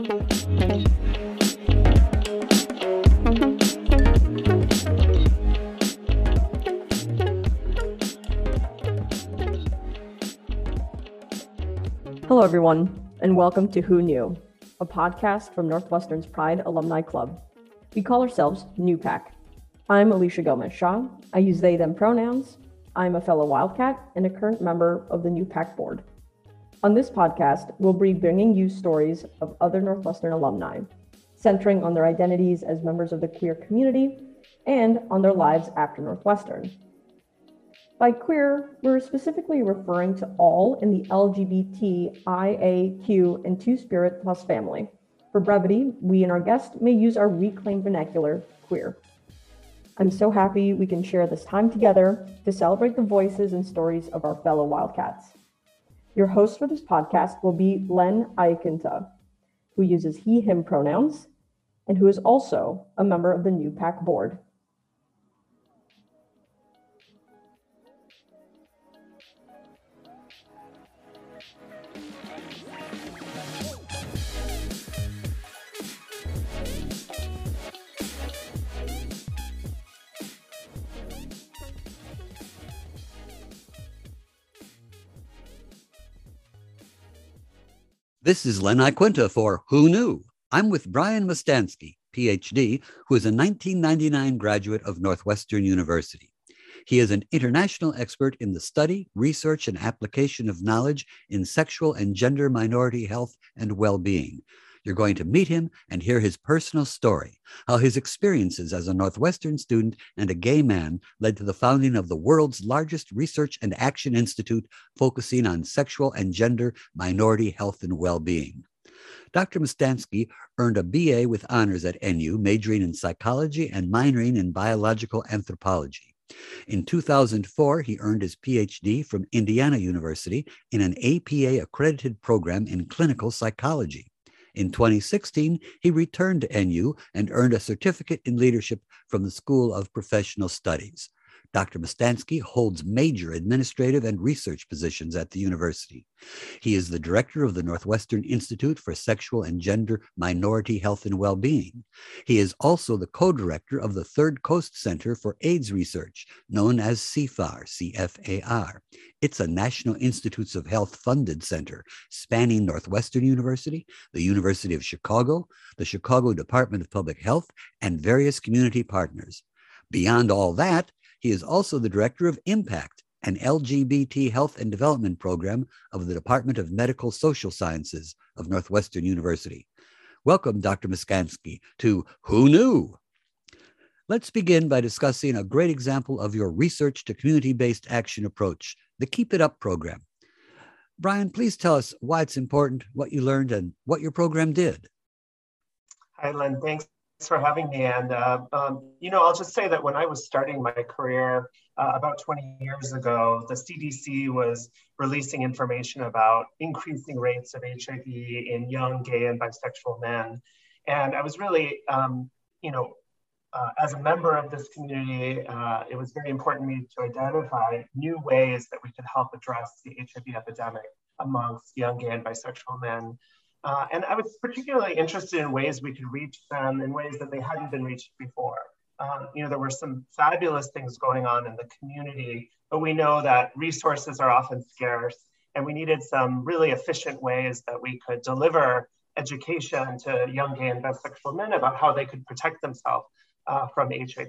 Hello, everyone, and welcome to Who Knew, a podcast from Northwestern's Pride Alumni Club. We call ourselves NUPAC. I'm Alicia Gomez Shaw. I use they, them pronouns. I'm a fellow Wildcat and a current member of the NUPAC board. On this podcast, we'll be bringing you stories of other Northwestern alumni, centering on their identities as members of the queer community and on their lives after Northwestern. By queer, we're specifically referring to all in the LGBTIAQ and Two Spirit Plus family. For brevity, we and our guest may use our reclaimed vernacular, queer. I'm so happy we can share this time together to celebrate the voices and stories of our fellow Wildcats. Your host for this podcast will be Len Iaquinta, who uses he, him pronouns, and who is also a member of the New NUPAC board. This is Len Iaquinta for Who Knew? I'm with Brian Mustanski, PhD, who is a 1999 graduate of Northwestern University. He is an international expert in the study, research, and application of knowledge in sexual and gender minority health and well being, you're going to meet him and hear his personal story, how his experiences as a Northwestern student and a gay man led to the founding of the world's largest research and action institute focusing on sexual and gender minority health and well being. Dr. Mustanski earned a BA with honors at NU, majoring in psychology and minoring in biological anthropology. In 2004, he earned his PhD from Indiana University in an APA accredited program in clinical psychology. In 2016, he returned to NU and earned a certificate in leadership from the School of Professional Studies. Dr. Mustanski holds major administrative and research positions at the university. He is the director of the Northwestern Institute for Sexual and Gender Minority Health and Well-being. He is also the co-director of the Third Coast Center for AIDS Research, known as CFAR, CFAR. It's a National Institutes of Health funded center spanning Northwestern University, the University of Chicago, the Chicago Department of Public Health, and various community partners. Beyond all that, he is also the director of Impact, an LGBT health and development program of the Department of Medical Social Sciences of Northwestern University. Welcome, Dr. Mustanski, to Who Knew? Let's begin by discussing a great example of your research to community based action approach, the Keep It Up program. Brian, please tell us why it's important, what you learned, and what your program did. Hi, Len. Thanks for having me. And, uh, um, you know, I'll just say that when I was starting my career uh, about 20 years ago, the CDC was releasing information about increasing rates of HIV in young gay and bisexual men. And I was really, um, you know, uh, as a member of this community, uh, it was very important to me to identify new ways that we could help address the HIV epidemic amongst young gay and bisexual men. Uh, and I was particularly interested in ways we could reach them in ways that they hadn't been reached before. Um, you know, there were some fabulous things going on in the community, but we know that resources are often scarce, and we needed some really efficient ways that we could deliver education to young gay and bisexual men about how they could protect themselves uh, from HIV.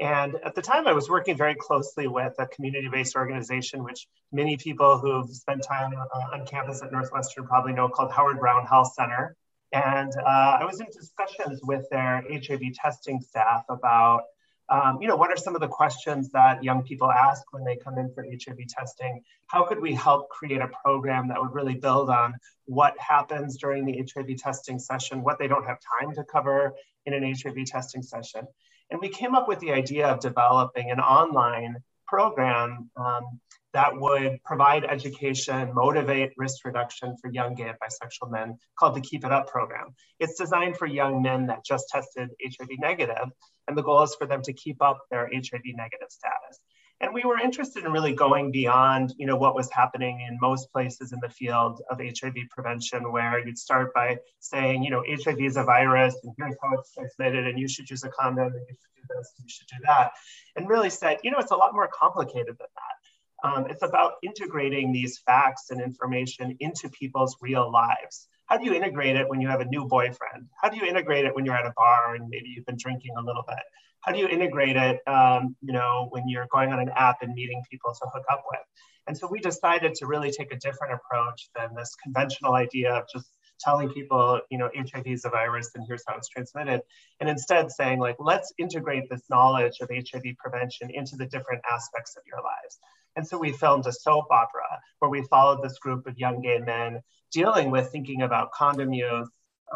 And at the time, I was working very closely with a community based organization, which many people who've spent time uh, on campus at Northwestern probably know called Howard Brown Health Center. And uh, I was in discussions with their HIV testing staff about, um, you know, what are some of the questions that young people ask when they come in for HIV testing? How could we help create a program that would really build on what happens during the HIV testing session, what they don't have time to cover in an HIV testing session? And we came up with the idea of developing an online program um, that would provide education, motivate risk reduction for young gay and bisexual men called the Keep It Up program. It's designed for young men that just tested HIV negative, and the goal is for them to keep up their HIV negative status. And we were interested in really going beyond, you know, what was happening in most places in the field of HIV prevention, where you'd start by saying, you know, HIV is a virus and here's how it's transmitted and you should use a condom and you should do this and you should do that. And really said, you know, it's a lot more complicated than that. Um, it's about integrating these facts and information into people's real lives. How do you integrate it when you have a new boyfriend? How do you integrate it when you're at a bar and maybe you've been drinking a little bit? how do you integrate it, um, you know, when you're going on an app and meeting people to hook up with? And so we decided to really take a different approach than this conventional idea of just telling people, you know, HIV is a virus and here's how it's transmitted. And instead saying like, let's integrate this knowledge of HIV prevention into the different aspects of your lives. And so we filmed a soap opera where we followed this group of young gay men dealing with thinking about condom use,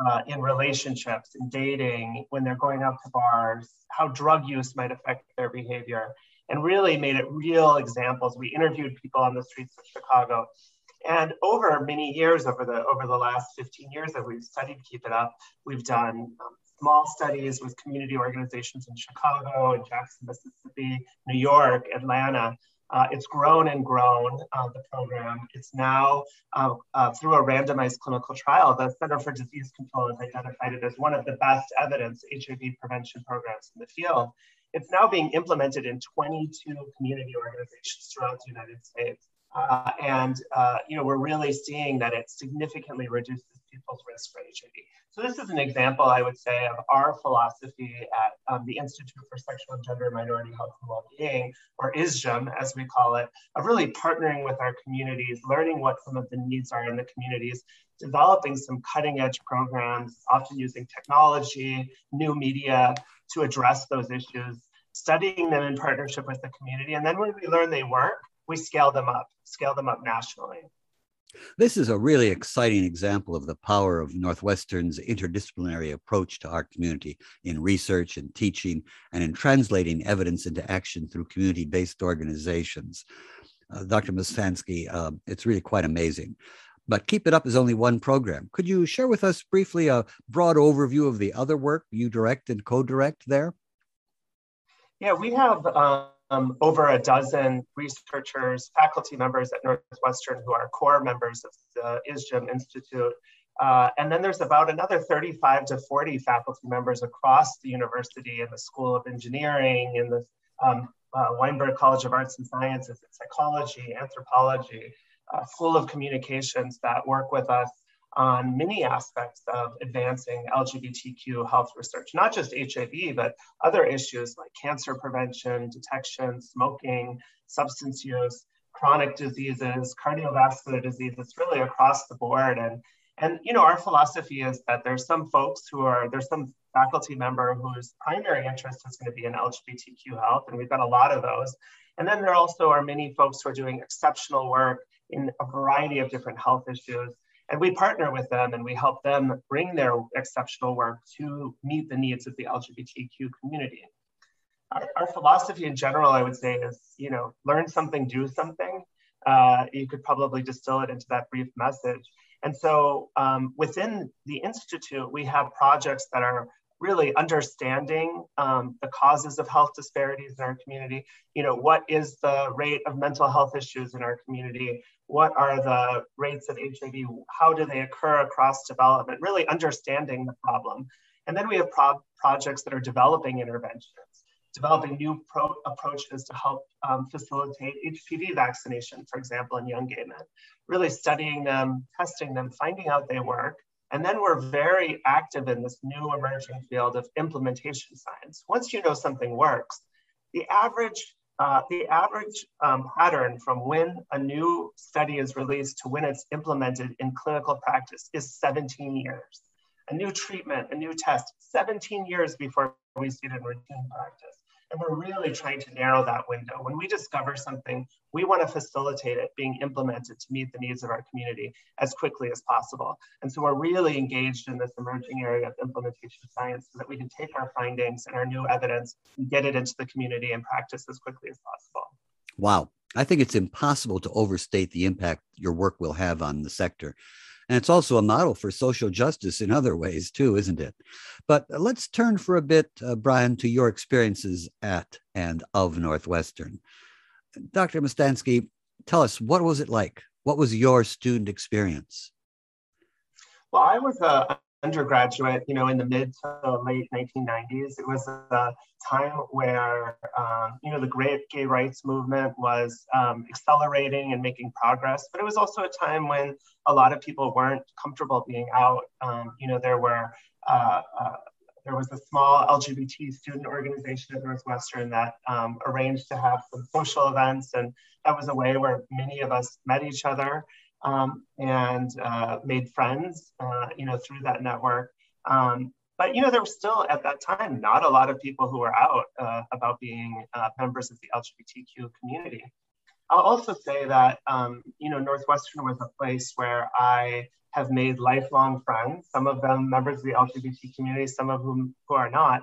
uh, in relationships, in dating, when they're going out to bars, how drug use might affect their behavior, and really made it real examples. We interviewed people on the streets of Chicago. And over many years, over the over the last 15 years that we've studied Keep It Up, we've done um, small studies with community organizations in Chicago, in Jackson, Mississippi, New York, Atlanta, uh, it's grown and grown, uh, the program. It's now, uh, uh through a randomized clinical trial, the Center for Disease Control has identified it as one of the best evidence HIV prevention programs in the field. It's now being implemented in 22 community organizations throughout the United States. Uh, and uh, you know, we're really seeing that it significantly reduces people's risk for HIV. So this is an example, I would say, of our philosophy at um, the Institute for Sexual and Gender Minority Health and Wellbeing, or ISGEM, as we call it, of really partnering with our communities, learning what some of the needs are in the communities, developing some cutting edge programs, often using technology, new media to address those issues, studying them in partnership with the community. And then when we learn they work, we scale them up, scale them up nationally. This is a really exciting example of the power of Northwestern's interdisciplinary approach to our community in research and teaching and in translating evidence into action through community based organizations. Uh, Dr. Mustanski, uh, it's really quite amazing. But Keep It Up is only one program. Could you share with us briefly a broad overview of the other work you direct and co direct there? Yeah, we have. Uh um, over a dozen researchers, faculty members at Northwestern who are core members of the ISGEM Institute. Uh, and then there's about another 35 to 40 faculty members across the university in the School of Engineering, in the um, uh, Weinberg College of Arts and Sciences, in psychology, anthropology, uh, School of Communications that work with us on many aspects of advancing LGBTQ health research, not just HIV, but other issues like cancer prevention, detection, smoking, substance use, chronic diseases, cardiovascular disease. It's really across the board. And, and you know, our philosophy is that there's some folks who are, there's some faculty member whose primary interest is going to be in LGBTQ health, and we've got a lot of those. And then there also are many folks who are doing exceptional work in a variety of different health issues. And we partner with them and we help them bring their exceptional work to meet the needs of the LGBTQ community. Our, our philosophy in general, I would say, is you know, learn something, do something. Uh, you could probably distill it into that brief message. And so um, within the Institute, we have projects that are really understanding um, the causes of health disparities in our community. You know, what is the rate of mental health issues in our community? What are the rates of HIV? How do they occur across development? Really understanding the problem. And then we have pro projects that are developing interventions, developing new approaches to help um, facilitate HPV vaccination, for example, in young gay men. Really studying them, testing them, finding out they work, and then we're very active in this new emerging field of implementation science. Once you know something works, the average, uh, the average um, pattern from when a new study is released to when it's implemented in clinical practice is 17 years. A new treatment, a new test, 17 years before we see it in routine practice. And we're really trying to narrow that window. When we discover something, we want to facilitate it being implemented to meet the needs of our community as quickly as possible. And so we're really engaged in this emerging area of implementation science so that we can take our findings and our new evidence and get it into the community and practice as quickly as possible. Wow. I think it's impossible to overstate the impact your work will have on the sector. And it's also a model for social justice in other ways, too, isn't it? But let's turn for a bit, uh, Brian, to your experiences at and of Northwestern. Dr. Mustanski, tell us what was it like? What was your student experience? Well, I was a undergraduate, you know, in the mid to late 1990s. It was a time where, um, you know, the great gay rights movement was um, accelerating and making progress, but it was also a time when a lot of people weren't comfortable being out. Um, you know, there were uh, uh, there was a small LGBT student organization at Northwestern that um, arranged to have some social events, and that was a way where many of us met each other um, and uh, made friends, uh, you know, through that network. Um, but you know, there was still at that time not a lot of people who were out uh, about being uh, members of the LGBTQ community. I'll also say that um, you know Northwestern was a place where I have made lifelong friends. Some of them members of the LGBT community, some of whom who are not.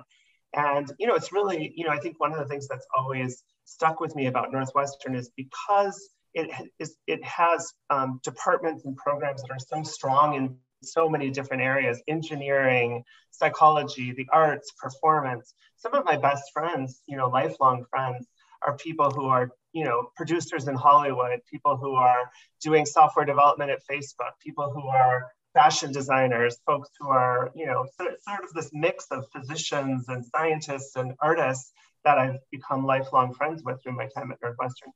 And you know, it's really you know I think one of the things that's always stuck with me about Northwestern is because it, is, it has um, departments and programs that are so strong in so many different areas engineering psychology the arts performance. Some of my best friends you know lifelong friends are people who are you know producers in hollywood people who are doing software development at facebook people who are fashion designers folks who are you know sort of this mix of physicians and scientists and artists that i've become lifelong friends with through my time at northwestern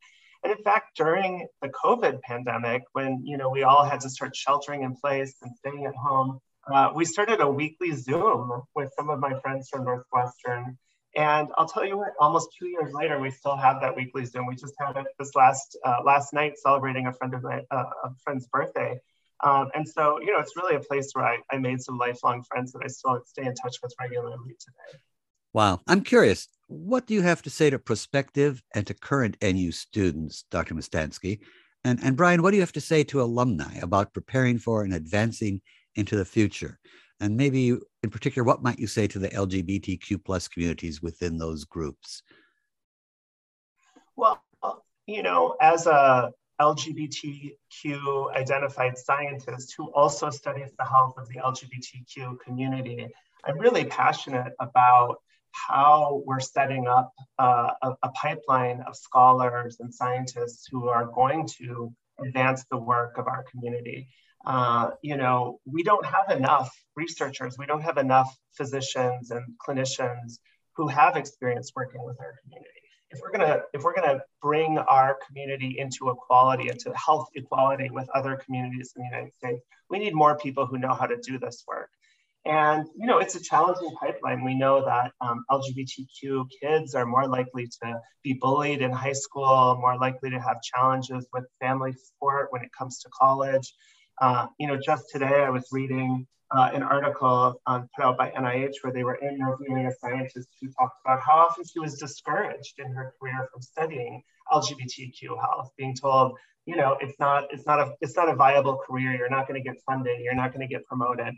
and in fact, during the COVID pandemic, when you know we all had to start sheltering in place and staying at home, uh, we started a weekly Zoom with some of my friends from Northwestern. And I'll tell you what, almost two years later, we still have that weekly Zoom. We just had it this last uh, last night, celebrating a friend of my uh, a friend's birthday. Um, and so, you know, it's really a place where I, I made some lifelong friends that I still stay in touch with regularly today. Wow. I'm curious, what do you have to say to prospective and to current NU students, Dr. Mustanski? And, and Brian, what do you have to say to alumni about preparing for and advancing into the future? And maybe in particular, what might you say to the LGBTQ plus communities within those groups? Well, you know, as a LGBTQ identified scientist who also studies the health of the LGBTQ community, I'm really passionate about how we're setting up uh, a, a, pipeline of scholars and scientists who are going to advance the work of our community. Uh, you know, we don't have enough researchers, we don't have enough physicians and clinicians who have experience working with our community. If we're gonna, if we're gonna bring our community into equality, into health equality with other communities in the United States, we need more people who know how to do this work. And you know, it's a challenging pipeline. We know that um, LGBTQ kids are more likely to be bullied in high school, more likely to have challenges with family support when it comes to college. Uh, you know, just today I was reading uh, an article um, put out by NIH where they were interviewing a scientist who talked about how often she was discouraged in her career from studying LGBTQ health, being told, you know, it's not, it's not a, it's not a viable career. You're not going to get funding. You're not going to get promoted.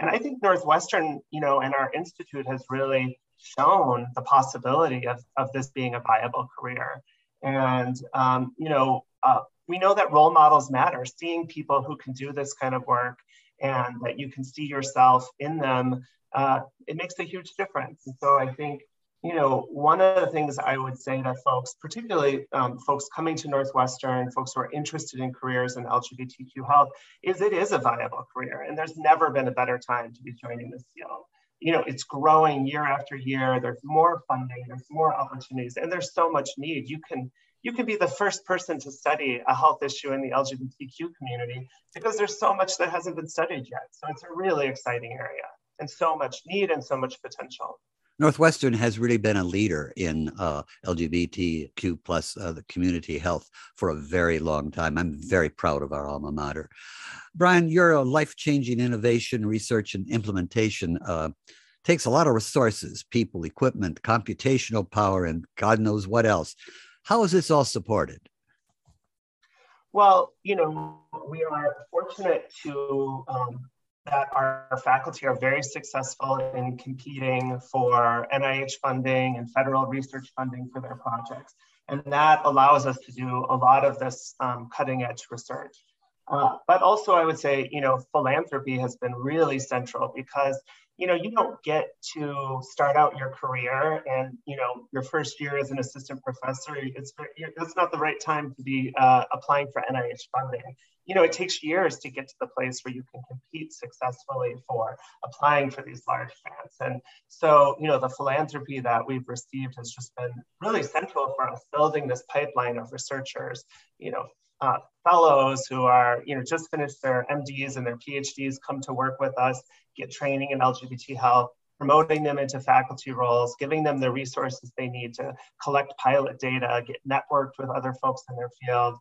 And I think Northwestern, you know, and our institute has really shown the possibility of, of this being a viable career. And, um, you know, uh, we know that role models matter, seeing people who can do this kind of work and that you can see yourself in them, uh, it makes a huge difference. And so I think you know, one of the things I would say to folks, particularly um, folks coming to Northwestern, folks who are interested in careers in LGBTQ health, is it is a viable career. And there's never been a better time to be joining this field. You know, it's growing year after year. There's more funding, there's more opportunities, and there's so much need. You can you can be the first person to study a health issue in the LGBTQ community because there's so much that hasn't been studied yet. So it's a really exciting area and so much need and so much potential. Northwestern has really been a leader in uh, LGBTQ plus uh, the community health for a very long time. I'm very proud of our alma mater. Brian, your life-changing innovation, research, and implementation uh, takes a lot of resources, people, equipment, computational power, and God knows what else. How is this all supported? Well, you know, we are fortunate to um, that our faculty are very successful in competing for NIH funding and federal research funding for their projects. And that allows us to do a lot of this um, cutting edge research. Uh, but also, I would say, you know, philanthropy has been really central because, you know, you don't get to start out your career and, you know, your first year as an assistant professor, it's, it's not the right time to be uh, applying for NIH funding. You know, it takes years to get to the place where you can compete successfully for applying for these large grants. And so, you know, the philanthropy that we've received has just been really central for us building this pipeline of researchers, you know, uh, fellows who are, you know, just finished their MDs and their PhDs come to work with us, get training in LGBT health, promoting them into faculty roles, giving them the resources they need to collect pilot data, get networked with other folks in their field,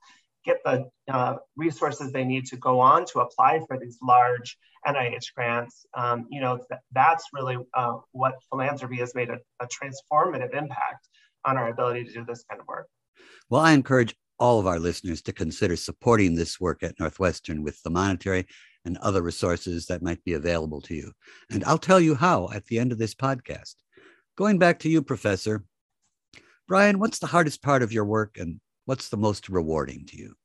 get the uh, resources they need to go on to apply for these large NIH grants. Um, you know, th- that's really uh, what philanthropy has made a, a transformative impact on our ability to do this kind of work. Well, I encourage all of our listeners to consider supporting this work at Northwestern with the monetary and other resources that might be available to you. And I'll tell you how at the end of this podcast. Going back to you, Professor, Brian, what's the hardest part of your work and what's the most rewarding to you?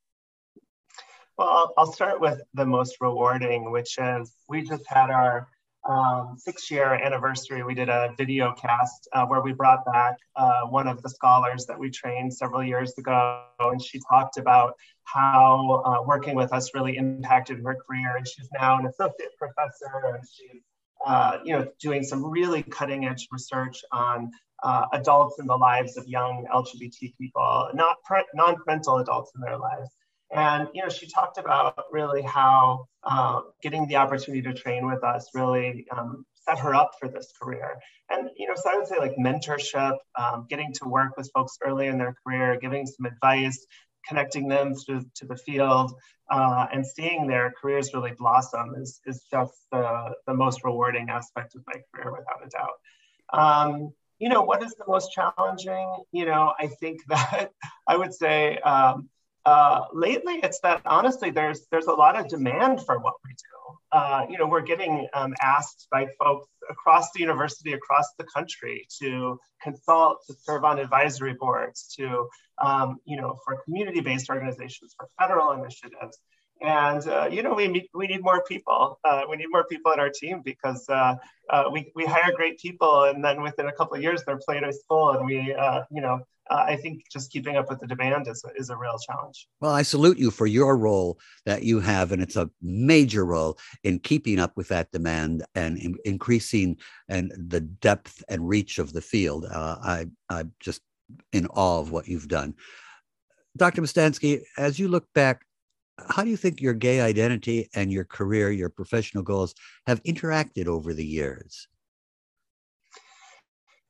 Well, I'll start with the most rewarding, which is we just had our um, six year anniversary, we did a video cast uh, where we brought back uh, one of the scholars that we trained several years ago. And she talked about how uh, working with us really impacted her career. And she's now an associate professor and she's uh, you know, doing some really cutting edge research on uh, adults in the lives of young LGBT people, not non-parental adults in their lives. And you know, she talked about really how uh, getting the opportunity to train with us really um, set her up for this career. And you know, so I would say like mentorship, um, getting to work with folks early in their career, giving some advice, connecting them to, to the field, uh, and seeing their careers really blossom is, is just the, the most rewarding aspect of my career, without a doubt. Um, you know, what is the most challenging? You know, I think that I would say um, uh, lately, it's that honestly, there's there's a lot of demand for what we do. Uh, you know, we're getting um, asked by folks across the university, across the country, to consult, to serve on advisory boards, to um, you know, for community-based organizations, for federal initiatives. And uh, you know, we need, we need more people. Uh, we need more people in our team because uh, uh, we we hire great people, and then within a couple of years, their plate is full, and we uh, you know uh, I think just keeping up with the demand is, is a real challenge. Well, I salute you for your role that you have, and it's a major role in keeping up with that demand and in increasing and the depth and reach of the field. I, I'm just in awe of what you've done. Dr. Mustanski, as you look back, how do you think your gay identity and your career, your professional goals have interacted over the years?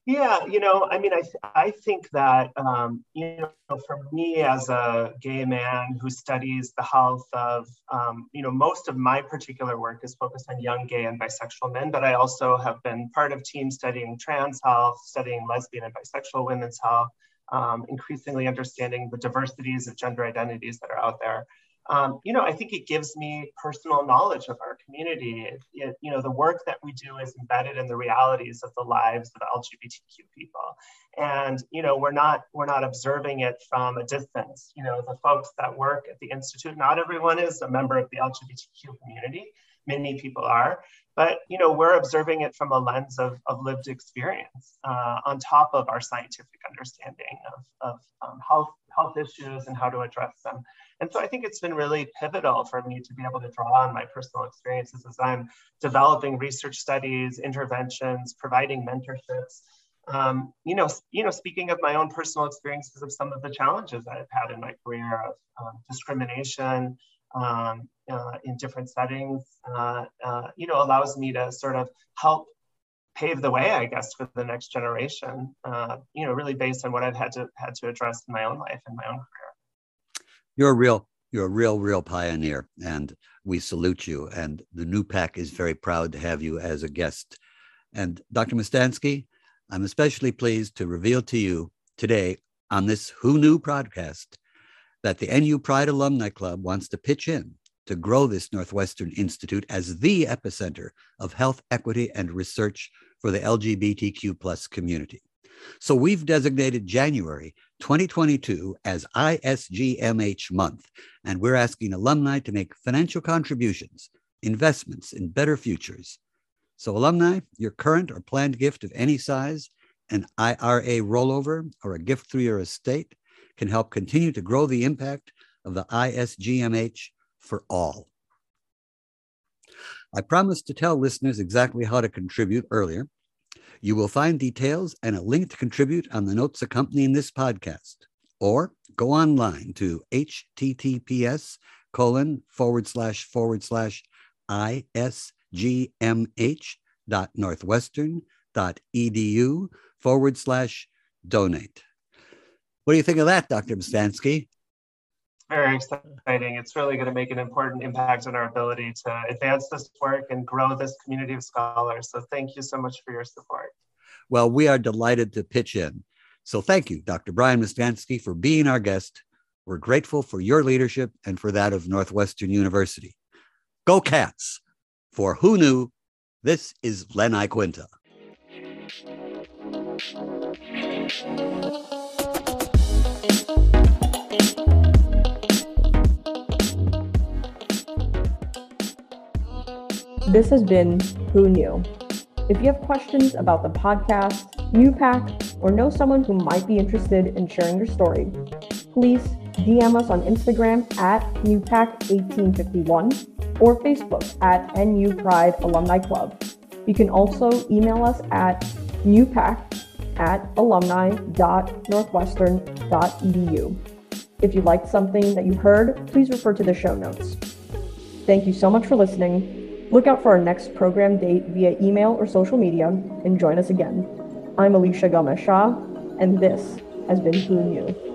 Yeah, you know, I mean, I, th- I think that, um, you know, for me as a gay man who studies the health of, um, you know, most of my particular work is focused on young gay and bisexual men, but I also have been part of teams studying trans health, studying lesbian and bisexual women's health, um, increasingly understanding the diversities of gender identities that are out there um, you know, I think it gives me personal knowledge of our community. It, you know, the work that we do is embedded in the realities of the lives of LGBTQ people, and you know, we're not we're not observing it from a distance. You know, the folks that work at the institute, not everyone is a member of the LGBTQ community. Many people are, but you know, we're observing it from a lens of, of lived experience, uh, on top of our scientific understanding of, of um, health health issues and how to address them. And so I think it's been really pivotal for me to be able to draw on my personal experiences as I'm developing research studies, interventions, providing mentorships. Um, you know, you know, speaking of my own personal experiences of some of the challenges I've had in my career of um, discrimination um, uh, in different settings, uh, uh, you know, allows me to sort of help pave the way, I guess, for the next generation. Uh, you know, really based on what I've had to had to address in my own life and my own career you're a real you're a real real pioneer and we salute you and the NUPAC is very proud to have you as a guest and dr mustanski i'm especially pleased to reveal to you today on this who knew podcast that the nu pride alumni club wants to pitch in to grow this northwestern institute as the epicenter of health equity and research for the lgbtq plus community so we've designated january 2022 as ISGMH Month, and we're asking alumni to make financial contributions, investments in better futures. So, alumni, your current or planned gift of any size, an IRA rollover, or a gift through your estate can help continue to grow the impact of the ISGMH for all. I promised to tell listeners exactly how to contribute earlier. You will find details and a link to contribute on the notes accompanying this podcast, or go online to https colon forward slash forward slash isgmh dot northwestern dot edu forward slash donate. What do you think of that, Dr. Mustanski? Very exciting. It's really going to make an important impact on our ability to advance this work and grow this community of scholars. So thank you so much for your support. Well, we are delighted to pitch in. So thank you, Dr. Brian Mustanski, for being our guest. We're grateful for your leadership and for that of Northwestern University. Go Cats! For who knew, this is Len Quinta. This has been Who Knew. If you have questions about the podcast, NUPAC, or know someone who might be interested in sharing your story, please DM us on Instagram at NewPack1851 or Facebook at NU Pride Alumni Club. You can also email us at NUPAC at alumni.northwestern.edu. If you liked something that you heard, please refer to the show notes. Thank you so much for listening. Look out for our next program date via email or social media and join us again. I'm Alicia Gomez Shaw, and this has been Who Knew.